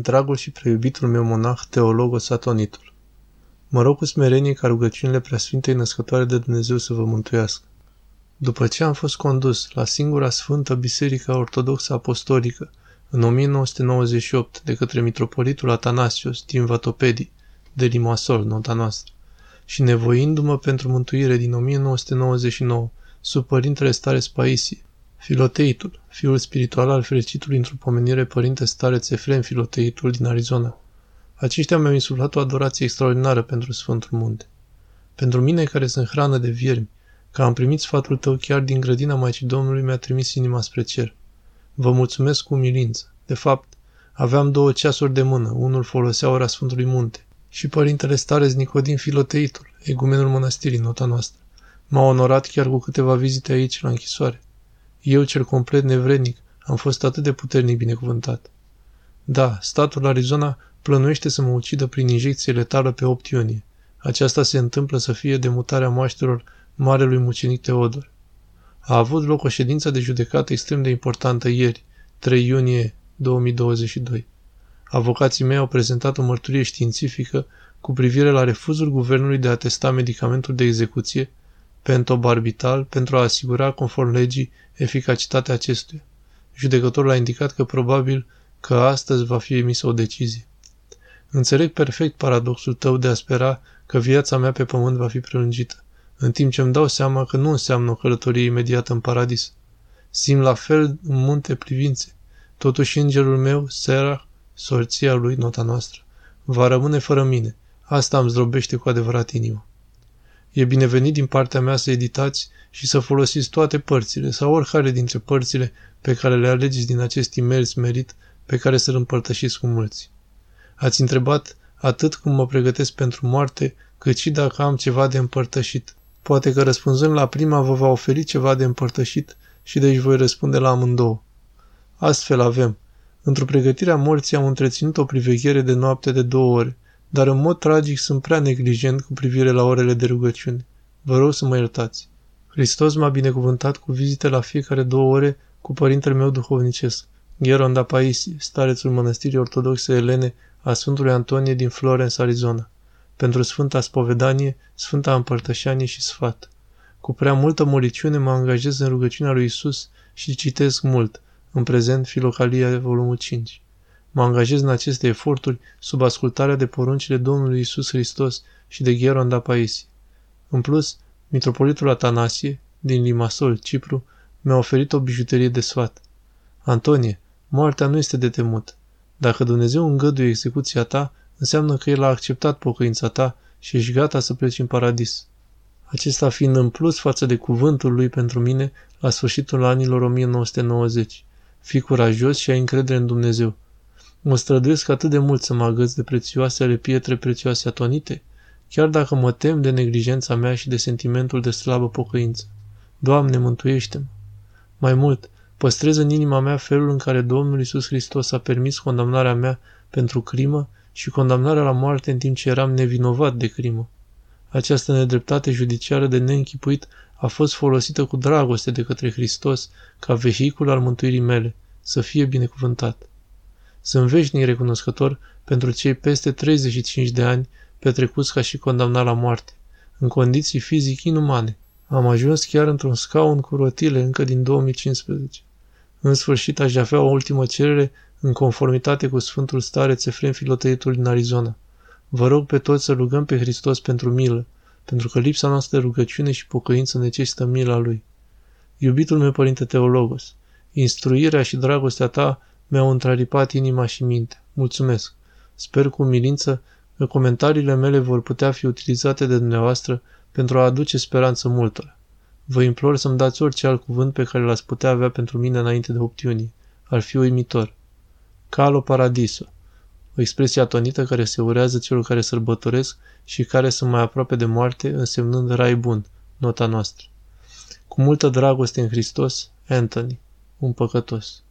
dragul și preiubitul meu monah, Teologos Atonitul. Mă rog cu smerenie ca rugăciunile preasfintei născătoare de Dumnezeu să vă mântuiască. După ce am fost condus la singura sfântă biserică ortodoxă apostolică în 1998 de către mitropolitul Atanasios din Vatopedi, de Limasol, nota noastră, și nevoindu-mă pentru mântuire din 1999 sub părintele stare Spaisie, Filoteitul, fiul spiritual al fericitului într-o pomenire părinte stareț Efrem Filoteitul din Arizona. Aceștia mi-au insuflat o adorație extraordinară pentru Sfântul Munte. Pentru mine, care sunt hrană de viermi, că am primit sfatul tău chiar din grădina Maicii Domnului, mi-a trimis inima spre cer. Vă mulțumesc cu umilință. De fapt, aveam două ceasuri de mână, unul folosea ora Sfântului Munte și părintele stareț Nicodim Filoteitul, egumenul mănăstirii, nota noastră. M-a onorat chiar cu câteva vizite aici, la închisoare. Eu, cel complet nevrednic, am fost atât de puternic binecuvântat. Da, statul Arizona plănuiește să mă ucidă prin injecție letală pe 8 iunie. Aceasta se întâmplă să fie demutarea moaștelor marelui mucenic Teodor. A avut loc o ședință de judecată extrem de importantă ieri, 3 iunie 2022. Avocații mei au prezentat o mărturie științifică cu privire la refuzul guvernului de a testa medicamentul de execuție pentobarbital pentru a asigura, conform legii, eficacitatea acestuia. Judecătorul a indicat că probabil că astăzi va fi emisă o decizie. Înțeleg perfect paradoxul tău de a spera că viața mea pe pământ va fi prelungită, în timp ce îmi dau seama că nu înseamnă o călătorie imediată în paradis. Simt la fel în multe privințe. Totuși îngerul meu, Serah, sorția lui, nota noastră, va rămâne fără mine. Asta îmi zdrobește cu adevărat inima. E binevenit din partea mea să editați și să folosiți toate părțile sau oricare dintre părțile pe care le alegeți din acest e-mail smerit pe care să-l împărtășiți cu mulți. Ați întrebat atât cum mă pregătesc pentru moarte, cât și dacă am ceva de împărtășit. Poate că răspunzând la prima vă va oferi ceva de împărtășit și deci voi răspunde la amândouă. Astfel avem. Într-o pregătire a morții am întreținut o priveghere de noapte de două ore, dar în mod tragic sunt prea neglijent cu privire la orele de rugăciune. Vă rog să mă iertați. Hristos m-a binecuvântat cu vizite la fiecare două ore cu părintele meu duhovnicesc, Gheronda Paisi, starețul mănăstirii ortodoxe elene a Sfântului Antonie din Florence, Arizona, pentru Sfânta Spovedanie, Sfânta Împărtășanie și Sfat. Cu prea multă moliciune mă angajez în rugăciunea lui Isus și citesc mult, în prezent Filocalia, volumul 5. Mă angajez în aceste eforturi sub ascultarea de poruncile Domnului Isus Hristos și de Gheronda Paisi. În plus, mitropolitul Atanasie, din Limasol, Cipru, mi-a oferit o bijuterie de sfat. Antonie, moartea nu este de temut. Dacă Dumnezeu îngăduie execuția ta, înseamnă că El a acceptat pocăința ta și ești gata să pleci în paradis. Acesta fiind în plus față de cuvântul lui pentru mine la sfârșitul anilor 1990. Fii curajos și ai încredere în Dumnezeu. Mă străduiesc atât de mult să mă agăț de prețioasele pietre prețioase atonite, chiar dacă mă tem de neglijența mea și de sentimentul de slabă pocăință. Doamne, mântuiește-mă! Mai mult, păstrez în inima mea felul în care Domnul Isus Hristos a permis condamnarea mea pentru crimă și condamnarea la moarte în timp ce eram nevinovat de crimă. Această nedreptate judiciară de neînchipuit a fost folosită cu dragoste de către Hristos ca vehicul al mântuirii mele, să fie binecuvântat. Sunt veșnic recunoscător pentru cei peste 35 de ani petrecuți ca și condamnat la moarte, în condiții fizic inumane. Am ajuns chiar într-un scaun cu rotile încă din 2015. În sfârșit aș avea o ultimă cerere în conformitate cu Sfântul Stareț Efrem Filoteitul din Arizona. Vă rog pe toți să rugăm pe Hristos pentru milă, pentru că lipsa noastră de rugăciune și pocăință necesită mila Lui. Iubitul meu Părinte Teologos, instruirea și dragostea ta mi-au întraripat inima și mintea. Mulțumesc! Sper cu umilință că comentariile mele vor putea fi utilizate de dumneavoastră pentru a aduce speranță multora. Vă implor să-mi dați orice alt cuvânt pe care l-ați putea avea pentru mine înainte de 8 iunie. Ar fi uimitor. Calo Paradiso. O expresie atonită care se urează celor care sărbătoresc și care sunt mai aproape de moarte, însemnând rai bun, nota noastră. Cu multă dragoste în Hristos, Anthony, un păcătos.